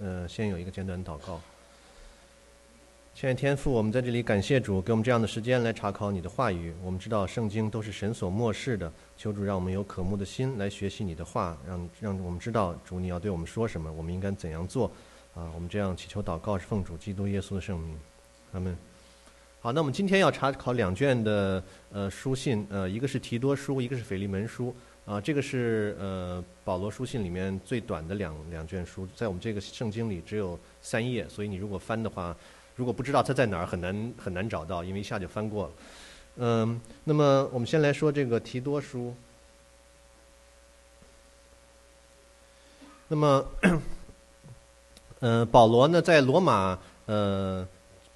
呃先有一个简短祷告。亲爱的天父，我们在这里感谢主给我们这样的时间来查考你的话语。我们知道圣经都是神所漠视的，求主让我们有渴慕的心来学习你的话，让让我们知道主你要对我们说什么，我们应该怎样做。啊，我们这样祈求祷告是奉主基督耶稣的圣名，阿门。好，那我们今天要查考两卷的呃书信，呃，一个是提多书，一个是腓利门书。啊，这个是呃保罗书信里面最短的两两卷书，在我们这个圣经里只有三页，所以你如果翻的话。如果不知道它在哪儿，很难很难找到，因为一下就翻过了。嗯，那么我们先来说这个提多书。那么，嗯，保罗呢，在罗马呃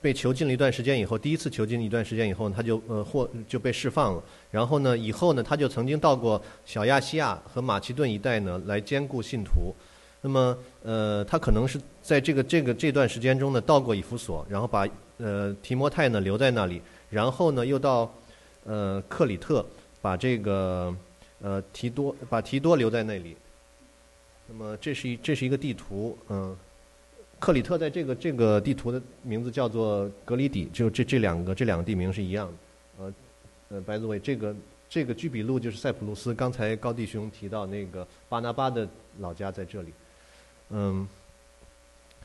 被囚禁了一段时间以后，第一次囚禁一段时间以后，他就呃获就被释放了。然后呢，以后呢，他就曾经到过小亚细亚和马其顿一带呢，来兼顾信徒。那么，呃，他可能是在这个这个这段时间中呢，到过以弗所，然后把呃提摩太呢留在那里，然后呢又到呃克里特，把这个呃提多把提多留在那里。那么这是一这是一个地图，嗯，克里特在这个这个地图的名字叫做格里底，就这这两个这两个地名是一样的。呃呃，白子伟，这个这个居比路就是塞浦路斯，刚才高弟兄提到那个巴拿巴的老家在这里。嗯，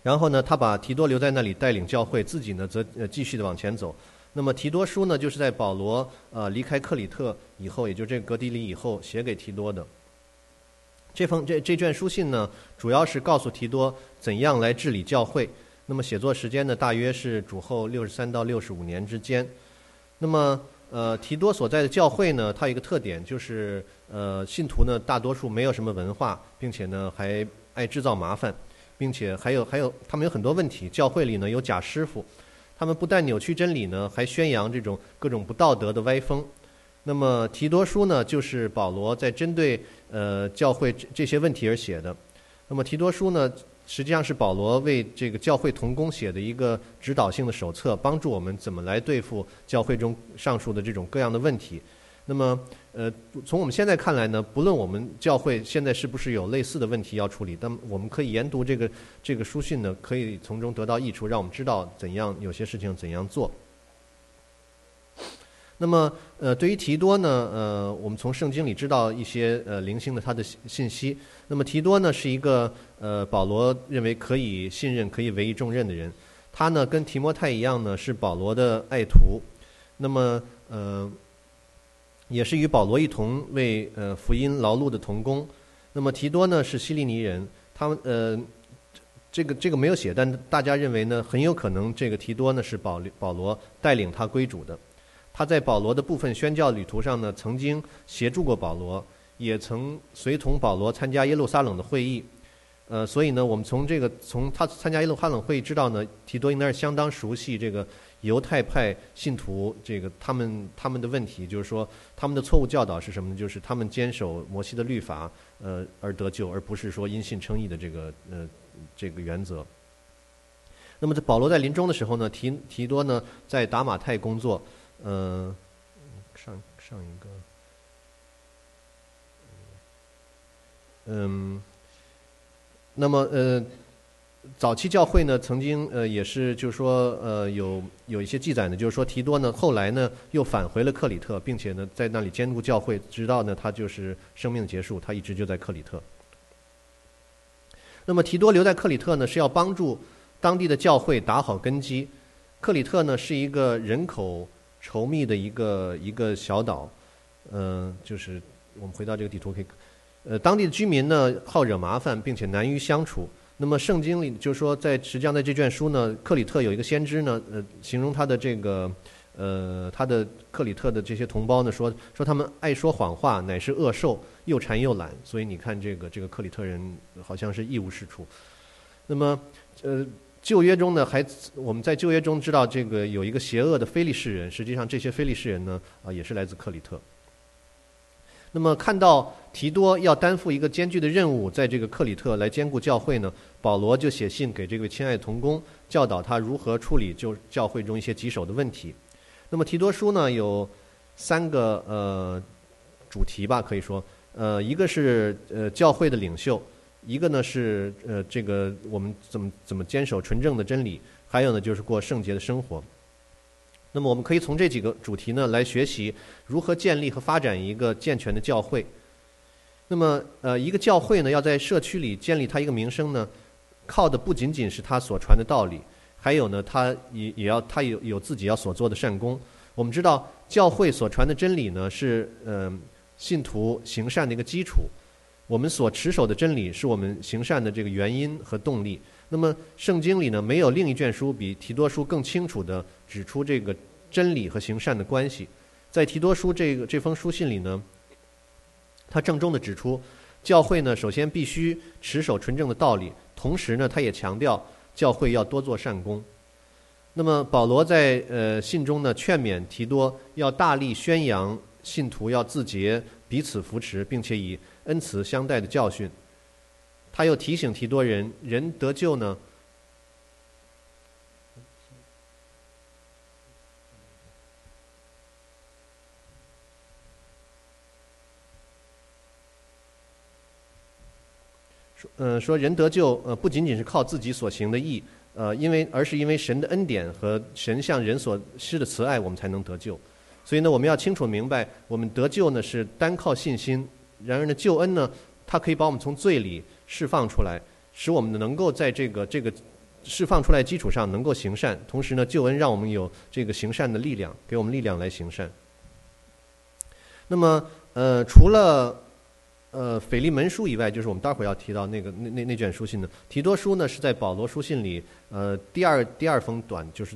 然后呢，他把提多留在那里带领教会，自己呢则呃继续的往前走。那么提多书呢，就是在保罗呃离开克里特以后，也就这个格迪里以后写给提多的。这封这这卷书信呢，主要是告诉提多怎样来治理教会。那么写作时间呢，大约是主后六十三到六十五年之间。那么呃，提多所在的教会呢，它有一个特点，就是呃信徒呢大多数没有什么文化，并且呢还。爱制造麻烦，并且还有还有，他们有很多问题。教会里呢有假师傅，他们不但扭曲真理呢，还宣扬这种各种不道德的歪风。那么提多书呢，就是保罗在针对呃教会这这些问题而写的。那么提多书呢，实际上是保罗为这个教会同工写的一个指导性的手册，帮助我们怎么来对付教会中上述的这种各样的问题。那么，呃，从我们现在看来呢，不论我们教会现在是不是有类似的问题要处理，但我们可以研读这个这个书信呢，可以从中得到益处，让我们知道怎样有些事情怎样做。那么，呃，对于提多呢，呃，我们从圣经里知道一些呃零星的他的信息。那么提多呢，是一个呃保罗认为可以信任、可以委以重任的人。他呢，跟提摩太一样呢，是保罗的爱徒。那么，呃。也是与保罗一同为呃福音劳碌的同工。那么提多呢是希利尼人，他们呃这个这个没有写，但大家认为呢很有可能这个提多呢是保保罗带领他归主的。他在保罗的部分宣教旅途上呢曾经协助过保罗，也曾随同保罗参加耶路撒冷的会议。呃，所以呢我们从这个从他参加耶路撒冷会议知道呢，提多应该是相当熟悉这个。犹太派信徒，这个他们他们的问题就是说，他们的错误教导是什么呢？就是他们坚守摩西的律法，呃，而得救，而不是说因信称义的这个呃这个原则。那么在保罗在临终的时候呢，提提多呢在达马泰工作，呃，上上一个，嗯，那么呃。早期教会呢，曾经呃也是，就是说呃有有一些记载呢，就是说提多呢后来呢又返回了克里特，并且呢在那里兼顾教会，直到呢他就是生命结束，他一直就在克里特。那么提多留在克里特呢，是要帮助当地的教会打好根基。克里特呢是一个人口稠密的一个一个小岛，嗯，就是我们回到这个地图可以，呃，当地的居民呢好惹麻烦，并且难于相处。那么圣经里就是说，在实际上在这卷书呢，克里特有一个先知呢，呃，形容他的这个，呃，他的克里特的这些同胞呢，说说他们爱说谎话，乃是恶兽，又馋又懒。所以你看，这个这个克里特人好像是一无是处。那么，呃，旧约中呢，还我们在旧约中知道，这个有一个邪恶的非利士人，实际上这些非利士人呢，啊，也是来自克里特。那么看到提多要担负一个艰巨的任务，在这个克里特来兼顾教会呢，保罗就写信给这位亲爱的同工，教导他如何处理就教会中一些棘手的问题。那么提多书呢有三个呃主题吧，可以说，呃，一个是呃教会的领袖，一个呢是呃这个我们怎么怎么坚守纯正的真理，还有呢就是过圣洁的生活。那么我们可以从这几个主题呢来学习如何建立和发展一个健全的教会。那么呃一个教会呢要在社区里建立它一个名声呢，靠的不仅仅是它所传的道理，还有呢它也也要它有有自己要所做的善功。我们知道教会所传的真理呢是嗯信徒行善的一个基础。我们所持守的真理是我们行善的这个原因和动力。那么圣经里呢，没有另一卷书比提多书更清楚地指出这个真理和行善的关系。在提多书这个这封书信里呢，他郑重地指出，教会呢首先必须持守纯正的道理，同时呢，他也强调教会要多做善功。那么保罗在呃信中呢劝勉提多要大力宣扬信徒要自洁，彼此扶持，并且以恩慈相待的教训，他又提醒提多人：人得救呢？说，呃，说人得救，呃，不仅仅是靠自己所行的义，呃，因为而是因为神的恩典和神向人所施的慈爱，我们才能得救。所以呢，我们要清楚明白，我们得救呢是单靠信心。然而呢，救恩呢，它可以把我们从罪里释放出来，使我们能够在这个这个释放出来基础上能够行善。同时呢，救恩让我们有这个行善的力量，给我们力量来行善。那么，呃，除了呃腓利门书以外，就是我们待会儿要提到那个那那那卷书信呢，提多书呢是在保罗书信里呃第二第二封短，就是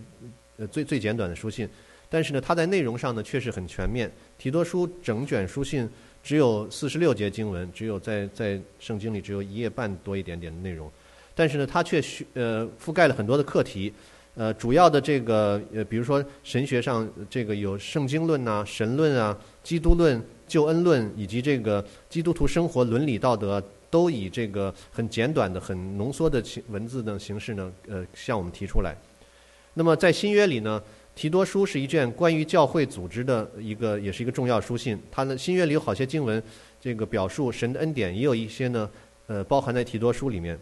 呃最最简短的书信。但是呢，它在内容上呢确实很全面。提多书整卷书信。只有四十六节经文，只有在在圣经里只有一页半多一点点的内容，但是呢，它却呃覆盖了很多的课题，呃，主要的这个呃，比如说神学上这个有圣经论呐、神论啊、基督论、救恩论，以及这个基督徒生活伦理道德，都以这个很简短的、很浓缩的文字的形式呢，呃，向我们提出来。那么在新约里呢？提多书是一卷关于教会组织的一个，也是一个重要书信。它呢，新约里有好些经文，这个表述神的恩典，也有一些呢，呃，包含在提多书里面。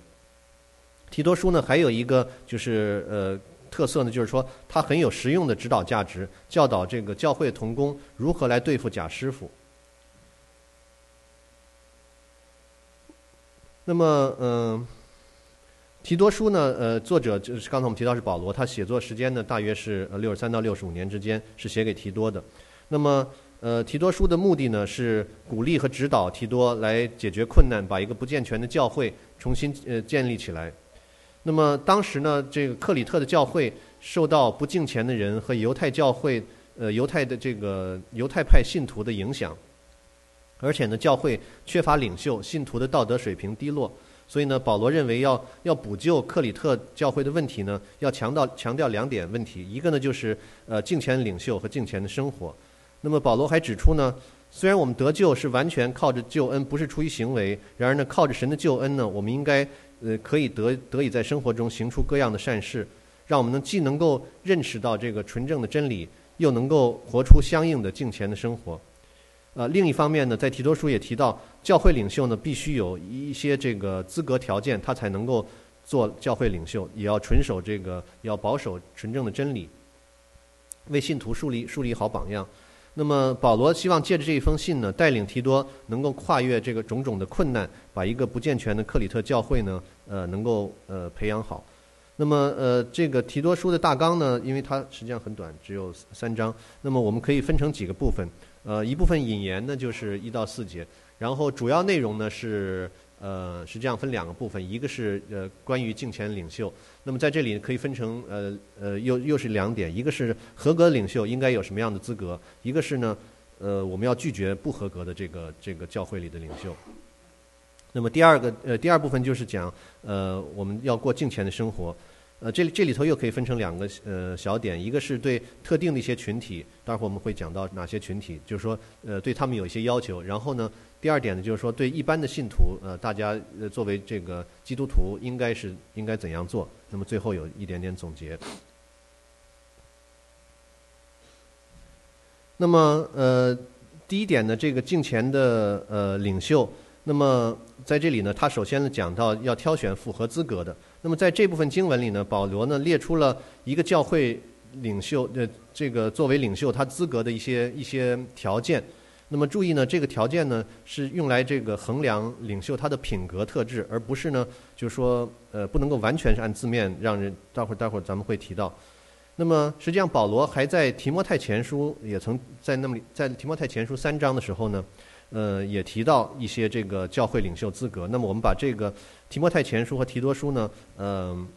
提多书呢，还有一个就是呃特色呢，就是说它很有实用的指导价值，教导这个教会同工如何来对付假师傅。那么，嗯。提多书呢，呃，作者就是刚才我们提到是保罗，他写作时间呢大约是呃六十三到六十五年之间，是写给提多的。那么，呃，提多书的目的呢是鼓励和指导提多来解决困难，把一个不健全的教会重新呃建立起来。那么当时呢，这个克里特的教会受到不敬虔的人和犹太教会呃犹太的这个犹太派信徒的影响，而且呢，教会缺乏领袖，信徒的道德水平低落。所以呢，保罗认为要要补救克里特教会的问题呢，要强调强调两点问题。一个呢就是呃敬虔领袖和敬虔的生活。那么保罗还指出呢，虽然我们得救是完全靠着救恩，不是出于行为，然而呢，靠着神的救恩呢，我们应该呃可以得得以在生活中行出各样的善事，让我们呢既能够认识到这个纯正的真理，又能够活出相应的敬虔的生活。呃，另一方面呢，在提多书也提到，教会领袖呢必须有一些这个资格条件，他才能够做教会领袖，也要纯守这个，要保守纯正的真理，为信徒树立树立好榜样。那么保罗希望借着这一封信呢，带领提多能够跨越这个种种的困难，把一个不健全的克里特教会呢，呃，能够呃培养好。那么呃，这个提多书的大纲呢，因为它实际上很短，只有三章，那么我们可以分成几个部分。呃，一部分引言呢，就是一到四节，然后主要内容呢是呃是这样分两个部分，一个是呃关于敬虔领袖，那么在这里可以分成呃呃又又是两点，一个是合格领袖应该有什么样的资格，一个是呢呃我们要拒绝不合格的这个这个教会里的领袖。那么第二个呃第二部分就是讲呃我们要过敬虔的生活。呃，这里这里头又可以分成两个呃小点，一个是对特定的一些群体，待会儿我们会讲到哪些群体，就是说呃对他们有一些要求。然后呢，第二点呢就是说对一般的信徒，呃大家呃作为这个基督徒应该是应该怎样做。那么最后有一点点总结。那么呃第一点呢，这个敬虔的呃领袖。那么在这里呢，他首先呢讲到要挑选符合资格的。那么在这部分经文里呢，保罗呢列出了一个教会领袖的这个作为领袖他资格的一些一些条件。那么注意呢，这个条件呢是用来这个衡量领袖他的品格特质，而不是呢就是说呃不能够完全是按字面让人。待会儿待会儿咱们会提到。那么实际上保罗还在提摩太前书也曾在那么在提摩太前书三章的时候呢。呃，也提到一些这个教会领袖资格。那么我们把这个提摩太前书和提多书呢，嗯，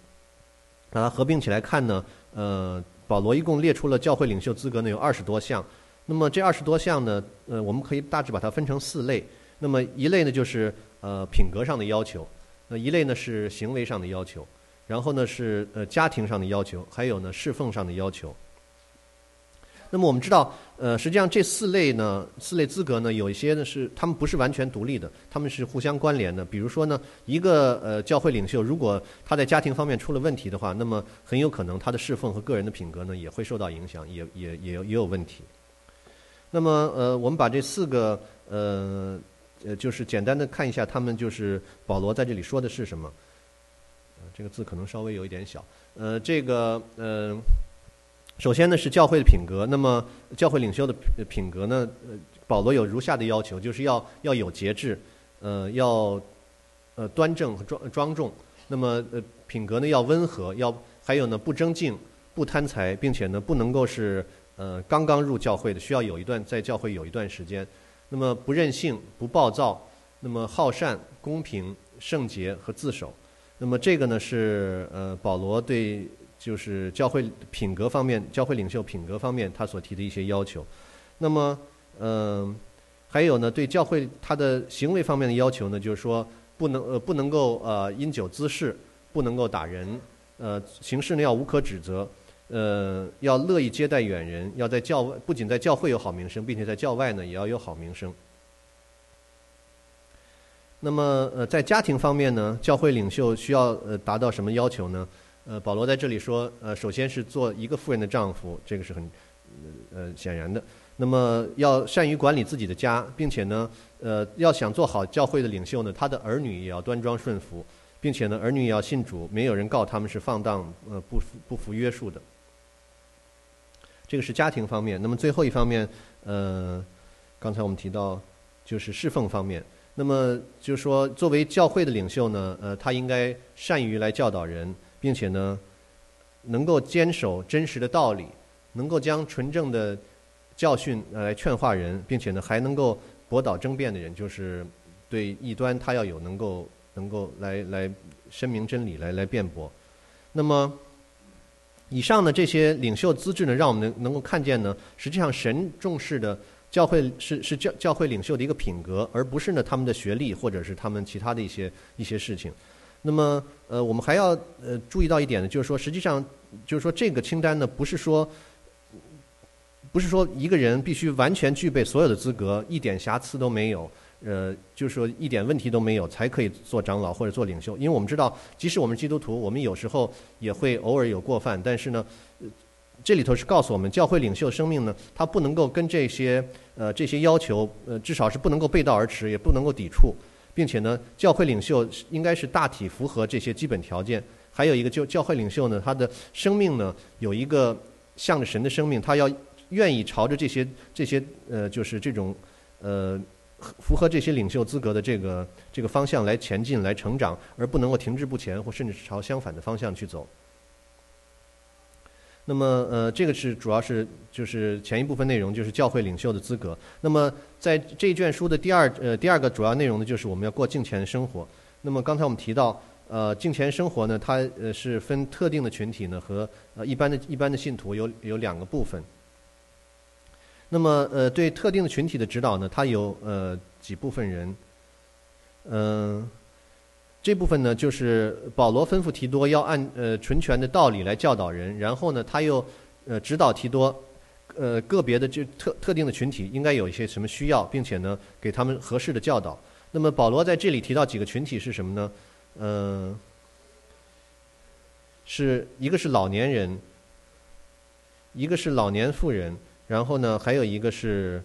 把它合并起来看呢，呃，保罗一共列出了教会领袖资格呢有二十多项。那么这二十多项呢，呃，我们可以大致把它分成四类。那么一类呢就是呃品格上的要求，那一类呢是行为上的要求，然后呢是呃家庭上的要求，还有呢侍奉上的要求。那么我们知道，呃，实际上这四类呢，四类资格呢，有一些呢是他们不是完全独立的，他们是互相关联的。比如说呢，一个呃教会领袖，如果他在家庭方面出了问题的话，那么很有可能他的侍奉和个人的品格呢也会受到影响，也也也也有问题。那么呃，我们把这四个呃呃，就是简单的看一下，他们就是保罗在这里说的是什么？这个字可能稍微有一点小。呃，这个呃。首先呢是教会的品格，那么教会领袖的品格呢，保罗有如下的要求，就是要要有节制，呃，要呃端正和庄庄重。那么呃品格呢要温和，要还有呢不争竞、不贪财，并且呢不能够是呃刚刚入教会的，需要有一段在教会有一段时间。那么不任性、不暴躁，那么好善、公平、圣洁和自守。那么这个呢是呃保罗对。就是教会品格方面，教会领袖品格方面，他所提的一些要求。那么，嗯，还有呢，对教会他的行为方面的要求呢，就是说，不能呃不能够呃因酒滋事，不能够打人，呃，行事呢要无可指责，呃，要乐意接待远人，要在教不仅在教会有好名声，并且在教外呢也要有好名声。那么，呃，在家庭方面呢，教会领袖需要呃达到什么要求呢？呃，保罗在这里说，呃，首先是做一个富人的丈夫，这个是很呃显然的。那么要善于管理自己的家，并且呢，呃，要想做好教会的领袖呢，他的儿女也要端庄顺服，并且呢，儿女也要信主，没有人告他们是放荡，呃，不服不服约束的。这个是家庭方面。那么最后一方面，呃，刚才我们提到就是侍奉方面。那么就是说，作为教会的领袖呢，呃，他应该善于来教导人。并且呢，能够坚守真实的道理，能够将纯正的教训来劝化人，并且呢，还能够驳倒争辩的人，就是对异端他要有能够能够来来申明真理，来来辩驳。那么，以上的这些领袖资质呢，让我们能能够看见呢，实际上神重视的教会是是教教会领袖的一个品格，而不是呢他们的学历或者是他们其他的一些一些事情。那么，呃，我们还要呃注意到一点呢，就是说，实际上，就是说，这个清单呢，不是说，不是说一个人必须完全具备所有的资格，一点瑕疵都没有，呃，就是说一点问题都没有才可以做长老或者做领袖。因为我们知道，即使我们基督徒，我们有时候也会偶尔有过犯，但是呢，这里头是告诉我们，教会领袖生命呢，他不能够跟这些呃这些要求，呃，至少是不能够背道而驰，也不能够抵触。并且呢，教会领袖应该是大体符合这些基本条件。还有一个，就教会领袖呢，他的生命呢，有一个向着神的生命，他要愿意朝着这些这些呃，就是这种呃符合这些领袖资格的这个这个方向来前进、来成长，而不能够停滞不前，或甚至是朝相反的方向去走。那么，呃，这个是主要是就是前一部分内容，就是教会领袖的资格。那么，在这一卷书的第二呃第二个主要内容呢，就是我们要过敬虔的生活。那么刚才我们提到，呃，敬虔生活呢，它呃是分特定的群体呢和呃一般的一般的信徒有有两个部分。那么，呃，对特定的群体的指导呢，它有呃几部分人，嗯。这部分呢，就是保罗吩咐提多要按呃纯全的道理来教导人，然后呢，他又呃指导提多，呃个别的就特特定的群体应该有一些什么需要，并且呢给他们合适的教导。那么保罗在这里提到几个群体是什么呢？嗯，是一个是老年人，一个是老年妇人，然后呢还有一个是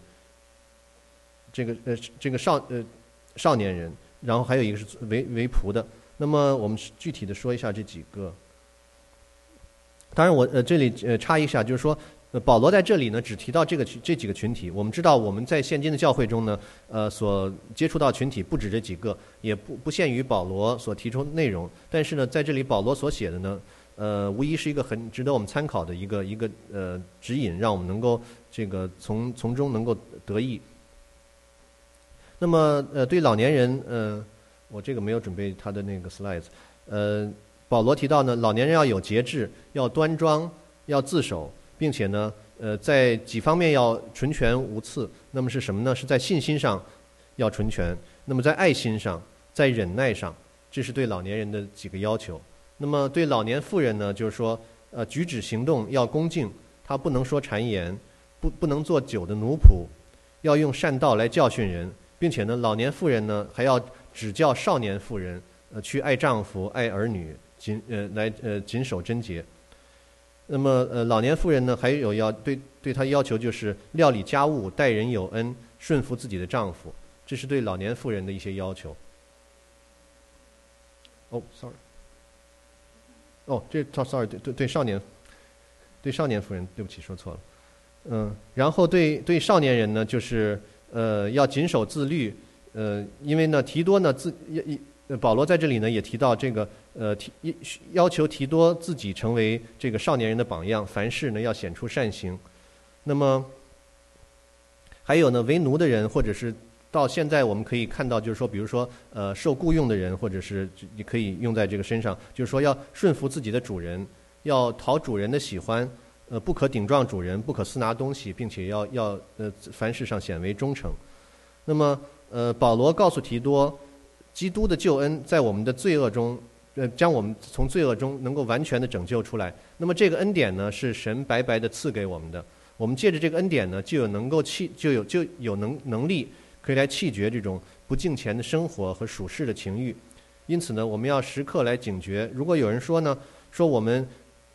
这个呃这个少呃。少年人，然后还有一个是为为仆的。那么我们具体的说一下这几个。当然，我呃这里呃插一下，就是说。保罗在这里呢，只提到这个群这几个群体。我们知道，我们在现今的教会中呢，呃，所接触到群体不止这几个，也不不限于保罗所提出内容。但是呢，在这里保罗所写的呢，呃，无疑是一个很值得我们参考的一个一个呃指引，让我们能够这个从从中能够得益。那么，呃，对老年人，呃，我这个没有准备他的那个 slides。呃，保罗提到呢，老年人要有节制，要端庄，要自守。并且呢，呃，在几方面要纯全无次。那么是什么呢？是在信心上要纯全。那么在爱心上，在忍耐上，这是对老年人的几个要求。那么对老年妇人呢，就是说，呃，举止行动要恭敬，她不能说谗言，不不能做酒的奴仆，要用善道来教训人，并且呢，老年妇人呢还要指教少年妇人，呃，去爱丈夫、爱儿女，谨呃来呃谨守贞洁。那么，呃，老年妇人呢，还有要对对她要求就是料理家务、待人有恩、顺服自己的丈夫，这是对老年妇人的一些要求。哦，sorry，哦，这 sorry，对对对，少年，对少年妇人，对不起，说错了。嗯，然后对对少年人呢，就是呃要谨守自律，呃，因为呢提多呢自。保罗在这里呢也提到这个，呃，提要求提多自己成为这个少年人的榜样，凡事呢要显出善行。那么还有呢，为奴的人，或者是到现在我们可以看到，就是说，比如说，呃，受雇佣的人，或者是你可以用在这个身上，就是说要顺服自己的主人，要讨主人的喜欢，呃，不可顶撞主人，不可私拿东西，并且要要呃凡事上显为忠诚。那么，呃，保罗告诉提多。基督的救恩在我们的罪恶中，呃，将我们从罪恶中能够完全的拯救出来。那么这个恩典呢，是神白白的赐给我们的。我们借着这个恩典呢，就有能够弃，就有就有能能力可以来弃绝这种不敬虔的生活和属世的情欲。因此呢，我们要时刻来警觉。如果有人说呢，说我们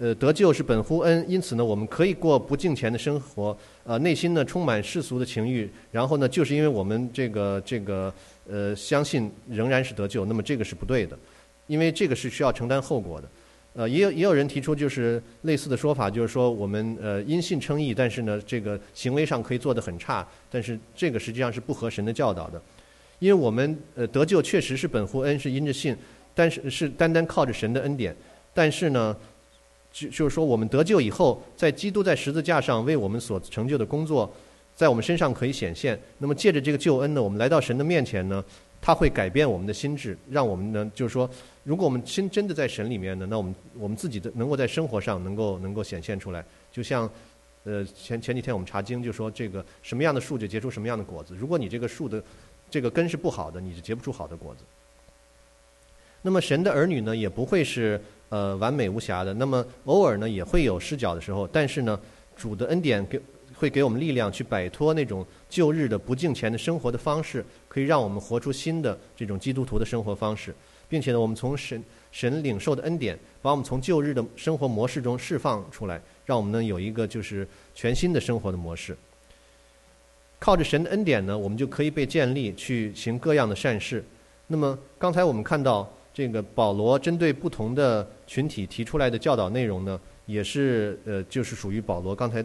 呃得救是本乎恩，因此呢，我们可以过不敬虔的生活，呃，内心呢充满世俗的情欲，然后呢，就是因为我们这个这个。呃，相信仍然是得救，那么这个是不对的，因为这个是需要承担后果的。呃，也有也有人提出就是类似的说法，就是说我们呃因信称义，但是呢这个行为上可以做得很差，但是这个实际上是不合神的教导的，因为我们呃得救确实是本乎恩，是因着信，但是是单单靠着神的恩典，但是呢就就是说我们得救以后，在基督在十字架上为我们所成就的工作。在我们身上可以显现。那么借着这个救恩呢，我们来到神的面前呢，他会改变我们的心智，让我们呢，就是说，如果我们心真的在神里面呢，那我们我们自己的能够在生活上能够能够显现出来。就像，呃，前前几天我们查经就说，这个什么样的树就结出什么样的果子。如果你这个树的这个根是不好的，你就结不出好的果子。那么神的儿女呢，也不会是呃完美无瑕的。那么偶尔呢，也会有失脚的时候。但是呢，主的恩典给。会给我们力量去摆脱那种旧日的不敬虔的生活的方式，可以让我们活出新的这种基督徒的生活方式，并且呢，我们从神神领受的恩典，把我们从旧日的生活模式中释放出来，让我们呢有一个就是全新的生活的模式。靠着神的恩典呢，我们就可以被建立去行各样的善事。那么刚才我们看到这个保罗针对不同的群体提出来的教导内容呢，也是呃就是属于保罗刚才。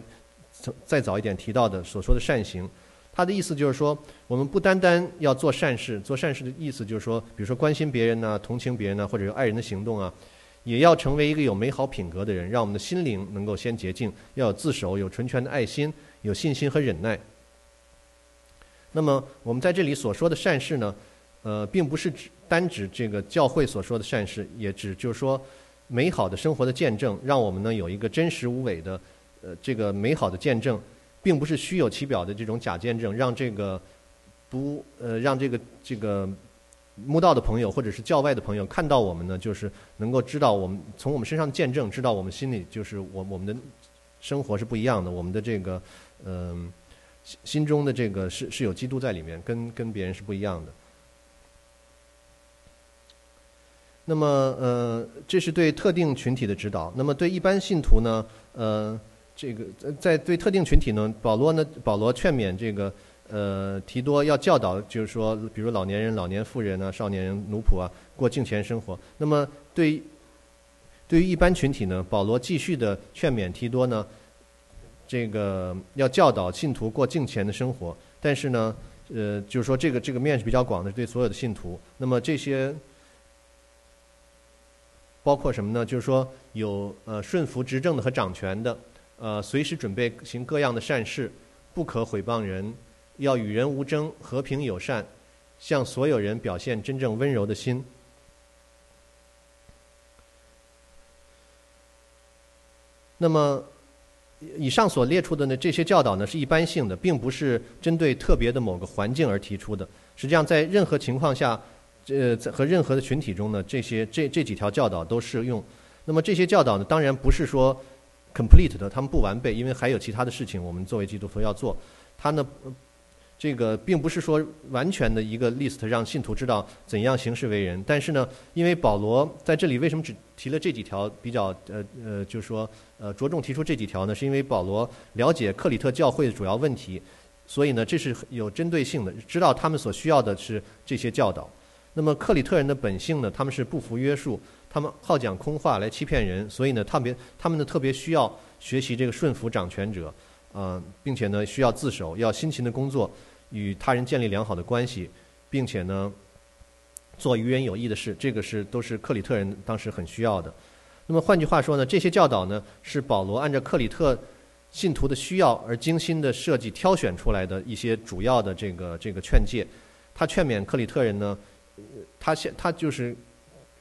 再早一点提到的所说的善行，他的意思就是说，我们不单单要做善事，做善事的意思就是说，比如说关心别人呐，同情别人呐，或者有爱人的行动啊，也要成为一个有美好品格的人，让我们的心灵能够先洁净，要有自守，有纯全的爱心，有信心和忍耐。那么我们在这里所说的善事呢，呃，并不是指单指这个教会所说的善事，也指就是说美好的生活的见证，让我们呢有一个真实无伪的。呃，这个美好的见证，并不是虚有其表的这种假见证，让这个不呃，让这个这个慕道的朋友或者是教外的朋友看到我们呢，就是能够知道我们从我们身上见证，知道我们心里就是我我们的生活是不一样的，我们的这个嗯心心中的这个是是有基督在里面，跟跟别人是不一样的。那么呃，这是对特定群体的指导。那么对一般信徒呢，呃。这个在对特定群体呢，保罗呢，保罗劝勉这个呃，提多要教导，就是说，比如老年人、老年妇人啊、少年人、奴仆啊，过敬虔生活。那么，对对于一般群体呢，保罗继续的劝勉提多呢，这个要教导信徒过敬虔的生活。但是呢，呃，就是说这个这个面是比较广的，对所有的信徒。那么这些包括什么呢？就是说有呃顺服执政的和掌权的，呃，随时准备行各样的善事，不可毁谤人。要与人无争，和平友善，向所有人表现真正温柔的心。那么，以上所列出的呢这些教导呢是一般性的，并不是针对特别的某个环境而提出的。实际上，在任何情况下，呃，在和任何的群体中呢，这些这这几条教导都适用。那么这些教导呢，当然不是说 complete 的，他们不完备，因为还有其他的事情我们作为基督徒要做。他呢。这个并不是说完全的一个 list 让信徒知道怎样行事为人，但是呢，因为保罗在这里为什么只提了这几条比较呃呃，就是说呃着重提出这几条呢？是因为保罗了解克里特教会的主要问题，所以呢这是有针对性的，知道他们所需要的是这些教导。那么克里特人的本性呢，他们是不服约束，他们好讲空话来欺骗人，所以呢特别他们呢特别需要学习这个顺服掌权者。啊，并且呢，需要自首，要辛勤的工作，与他人建立良好的关系，并且呢，做与人有益的事，这个是都是克里特人当时很需要的。那么换句话说呢，这些教导呢，是保罗按照克里特信徒的需要而精心的设计、挑选出来的一些主要的这个这个劝诫。他劝勉克里特人呢，他现他就是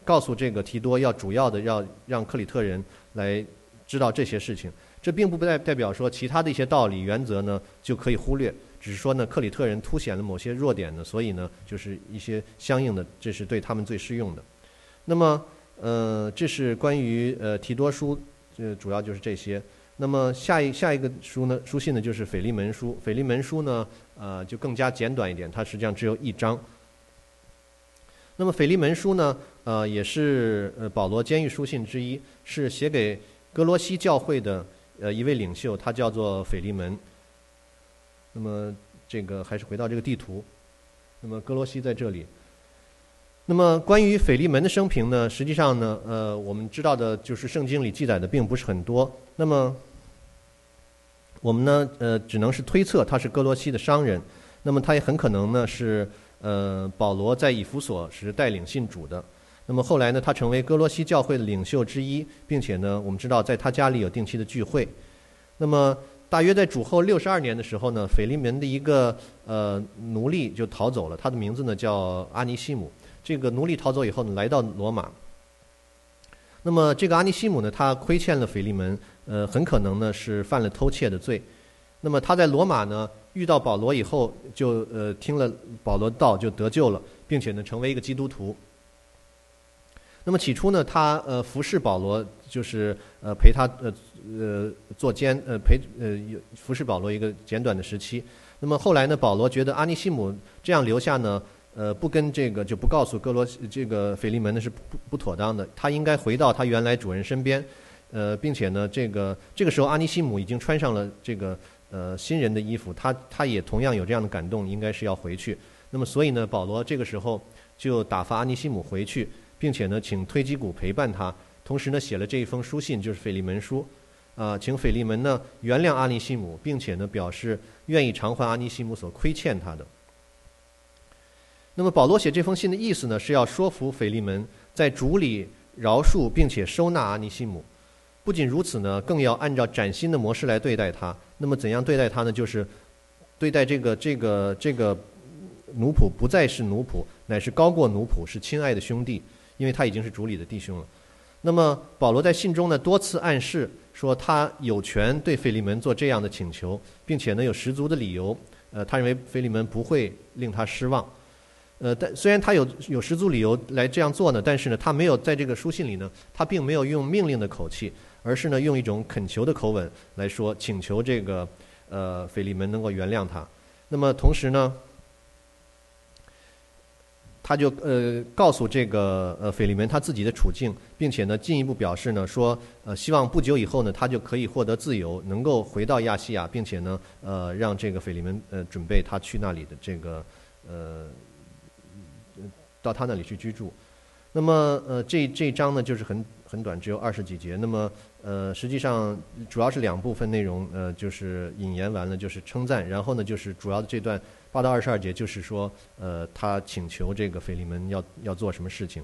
告诉这个提多，要主要的要让克里特人来知道这些事情。这并不代代表说其他的一些道理原则呢就可以忽略，只是说呢克里特人凸显了某些弱点呢，所以呢就是一些相应的，这是对他们最适用的。那么呃这是关于呃提多书，这主要就是这些。那么下一下一个书呢书信呢就是腓利门书，腓利门书呢呃就更加简短一点，它实际上只有一章。那么腓利门书呢呃也是呃保罗监狱书信之一，是写给哥罗西教会的。呃，一位领袖，他叫做腓利门。那么，这个还是回到这个地图。那么，哥罗西在这里。那么，关于腓利门的生平呢，实际上呢，呃，我们知道的就是圣经里记载的并不是很多。那么，我们呢，呃，只能是推测他是哥罗西的商人。那么，他也很可能呢是呃保罗在以弗所时带领信主的。那么后来呢，他成为哥罗西教会的领袖之一，并且呢，我们知道在他家里有定期的聚会。那么大约在主后六十二年的时候呢，腓利门的一个呃奴隶就逃走了，他的名字呢叫阿尼西姆。这个奴隶逃走以后呢，来到罗马。那么这个阿尼西姆呢，他亏欠了腓利门，呃，很可能呢是犯了偷窃的罪。那么他在罗马呢遇到保罗以后，就呃听了保罗道，就得救了，并且呢成为一个基督徒。那么起初呢，他呃服侍保罗，就是呃陪他呃呃做监呃陪呃服侍保罗一个简短的时期。那么后来呢，保罗觉得阿尼西姆这样留下呢，呃不跟这个就不告诉哥罗这个腓利门呢是不不妥当的，他应该回到他原来主人身边，呃并且呢这个这个时候阿尼西姆已经穿上了这个呃新人的衣服，他他也同样有这样的感动，应该是要回去。那么所以呢，保罗这个时候就打发阿尼西姆回去。并且呢，请推基谷陪伴他，同时呢，写了这一封书信，就是腓利门书，啊，请腓利门呢原谅阿尼西姆，并且呢表示愿意偿还阿尼西姆所亏欠他的。那么保罗写这封信的意思呢，是要说服腓利门在主里饶恕并且收纳阿尼西姆。不仅如此呢，更要按照崭新的模式来对待他。那么怎样对待他呢？就是对待这个这个这个奴仆不再是奴仆，乃是高过奴仆，是亲爱的兄弟。因为他已经是主里的弟兄了，那么保罗在信中呢多次暗示说他有权对腓利门做这样的请求，并且呢有十足的理由，呃，他认为腓利门不会令他失望，呃，但虽然他有有十足理由来这样做呢，但是呢他没有在这个书信里呢，他并没有用命令的口气，而是呢用一种恳求的口吻来说，请求这个呃腓利门能够原谅他。那么同时呢。他就呃告诉这个呃腓利门他自己的处境，并且呢进一步表示呢说呃希望不久以后呢他就可以获得自由，能够回到亚细亚，并且呢呃让这个腓利门呃准备他去那里的这个呃到他那里去居住。那么呃这这一章呢就是很很短，只有二十几节。那么呃实际上主要是两部分内容，呃就是引言完了就是称赞，然后呢就是主要的这段。八到二十二节就是说，呃，他请求这个腓利门要要做什么事情。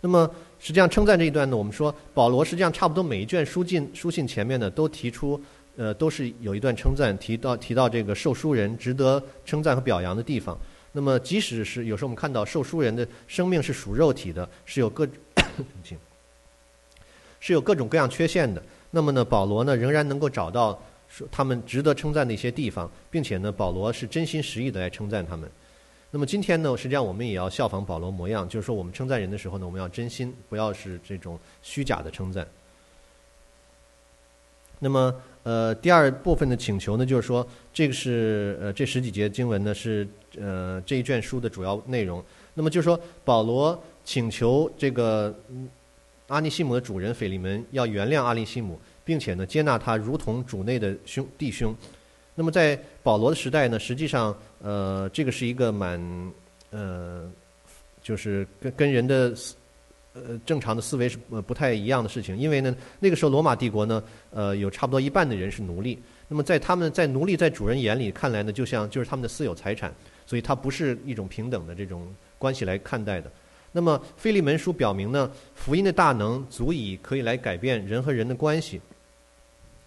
那么实际上称赞这一段呢，我们说保罗实际上差不多每一卷书信书信前面呢都提出，呃，都是有一段称赞，提到提到这个受书人值得称赞和表扬的地方。那么即使是有时候我们看到受书人的生命是属肉体的，是有各是有各种各样缺陷的，那么呢，保罗呢仍然能够找到。说他们值得称赞的一些地方，并且呢，保罗是真心实意的来称赞他们。那么今天呢，实际上我们也要效仿保罗模样，就是说我们称赞人的时候呢，我们要真心，不要是这种虚假的称赞。那么，呃，第二部分的请求呢，就是说这个是呃这十几节经文呢是呃这一卷书的主要内容。那么就是说保罗请求这个阿尼西姆的主人腓利门要原谅阿尼西姆。并且呢，接纳他如同主内的兄弟兄。那么在保罗的时代呢，实际上，呃，这个是一个蛮，呃，就是跟跟人的思，呃，正常的思维是不太一样的事情。因为呢，那个时候罗马帝国呢，呃，有差不多一半的人是奴隶。那么在他们在奴隶在主人眼里看来呢，就像就是他们的私有财产，所以它不是一种平等的这种关系来看待的。那么腓利门书表明呢，福音的大能足以可以来改变人和人的关系。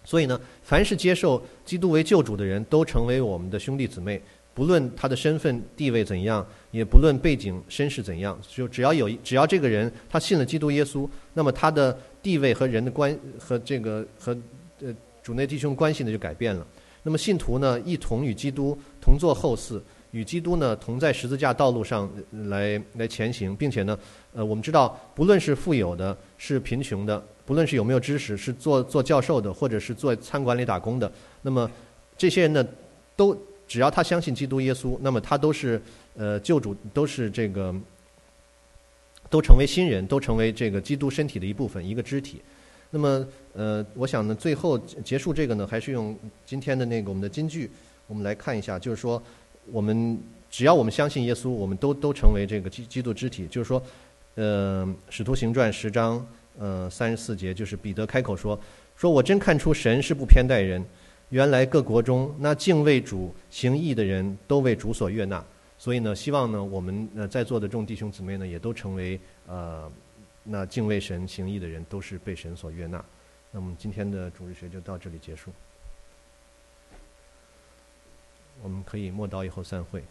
所以呢，凡是接受基督为救主的人都成为我们的兄弟姊妹，不论他的身份地位怎样，也不论背景身世怎样，就只要有只要这个人他信了基督耶稣，那么他的地位和人的关和这个和呃主内弟兄关系呢就改变了。那么信徒呢一同与基督同坐后嗣，与基督呢同在十字架道路上来来前行，并且呢，呃，我们知道不论是富有的，是贫穷的。不论是有没有知识，是做做教授的，或者是做餐馆里打工的，那么这些人呢，都只要他相信基督耶稣，那么他都是呃救主，都是这个都成为新人，都成为这个基督身体的一部分，一个肢体。那么呃，我想呢，最后结束这个呢，还是用今天的那个我们的金句，我们来看一下，就是说，我们只要我们相信耶稣，我们都都成为这个基基督肢体。就是说，呃，使徒行传十章。呃，三十四节就是彼得开口说：“说我真看出神是不偏待人，原来各国中那敬畏主行义的人都为主所悦纳。所以呢，希望呢，我们呃在座的众弟兄姊妹呢，也都成为呃那敬畏神行义的人，都是被神所悦纳。那么今天的主日学就到这里结束，我们可以默刀以后散会。